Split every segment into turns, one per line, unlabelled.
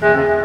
哎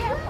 Bye.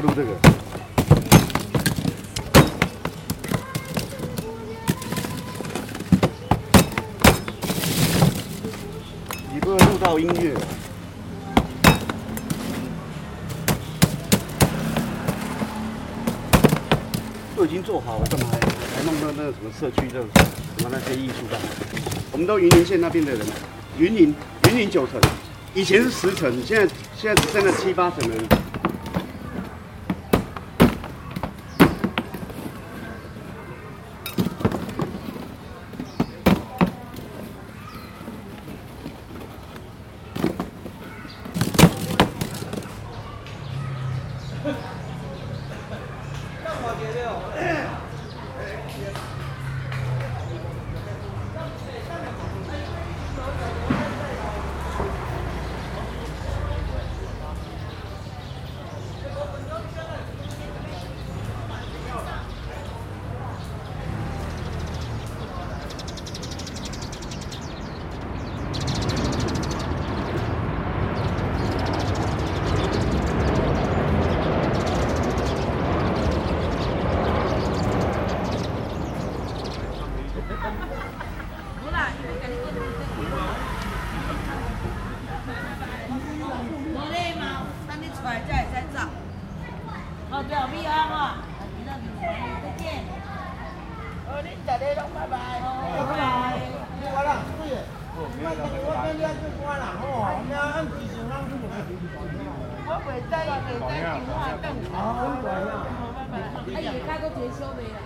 录这个？你不能录到音乐。都已经做好了，干嘛还还弄到那个什么社区的什那些艺术吧我们都云林县那边的人云林云林九层以前是十层现在现在只剩了七八
层了干嘛别这样袂知，袂知电话更好。哎，而家都结束未啦？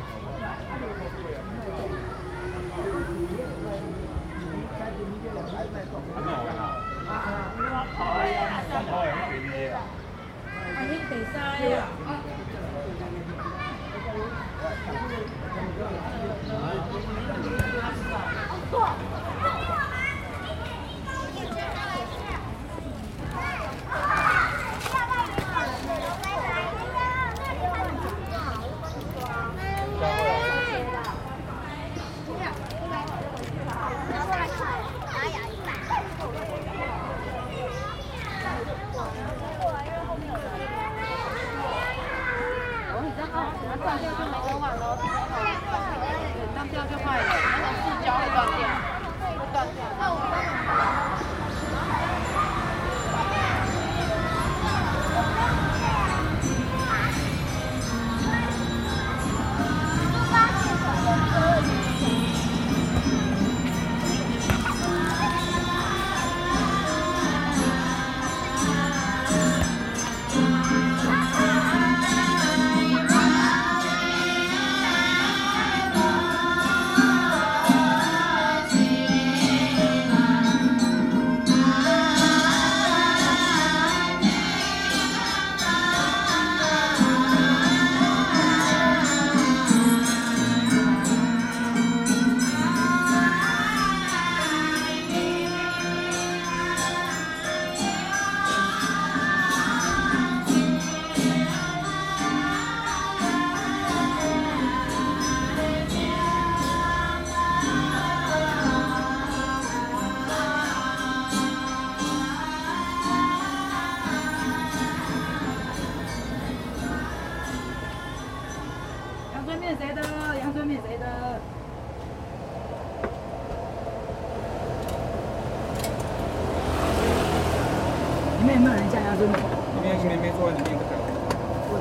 啊，迄第三呀。
里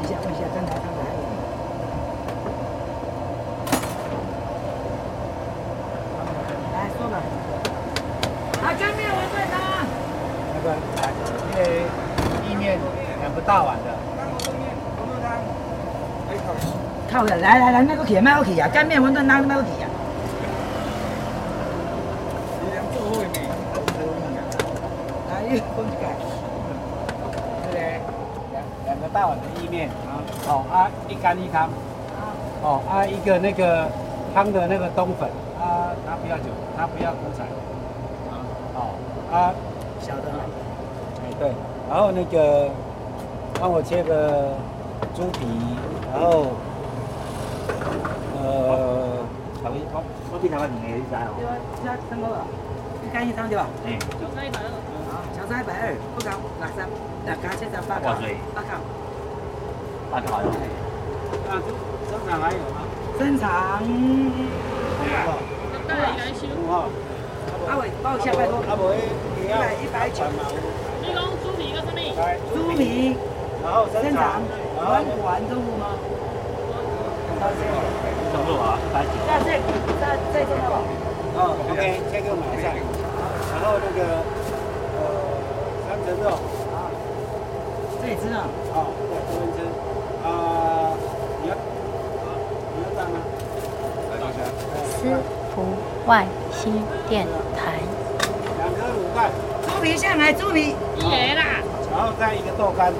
一下，问一下，刚才刚才？来说吧。啊，干面我最拿。
那个，因为意面两个大碗的。
靠的，来来来，那个铁麦克啊，干面馄饨拿麦克啊。
来，个大碗的意面啊，好啊，一干一汤，哦啊，一个那个汤的那个冬粉啊，它不要酒，它不要苦菜，啊，好啊，
小的，
哎对，然后那个帮我切个猪皮，然后呃，炒一炒，我比台湾便宜一些哦。
对啊，加三个，一干一汤对吧？
哎。
小菜一百二。好，小菜一百二，不高，六三，六加七十八块。八块。
八块哦。啊，生肠还有吗？
生肠。
对，来修。
阿伟，帮我下拜托。
阿伟，一百一百九。
你讲猪皮跟什么？
猪皮，
然后生肠。
完完中午吗？
中午啊，一百九。
那这这这这个。
哦，OK，这个马上。然后那个呃三层肉。啊。
这里吃啊？
好，在这边吃。啊，你要啊，你要站吗？来多少？
思福外星电台。
两颗卤蛋。
猪皮下来，猪皮。
一爷啦。
然后再一个豆干。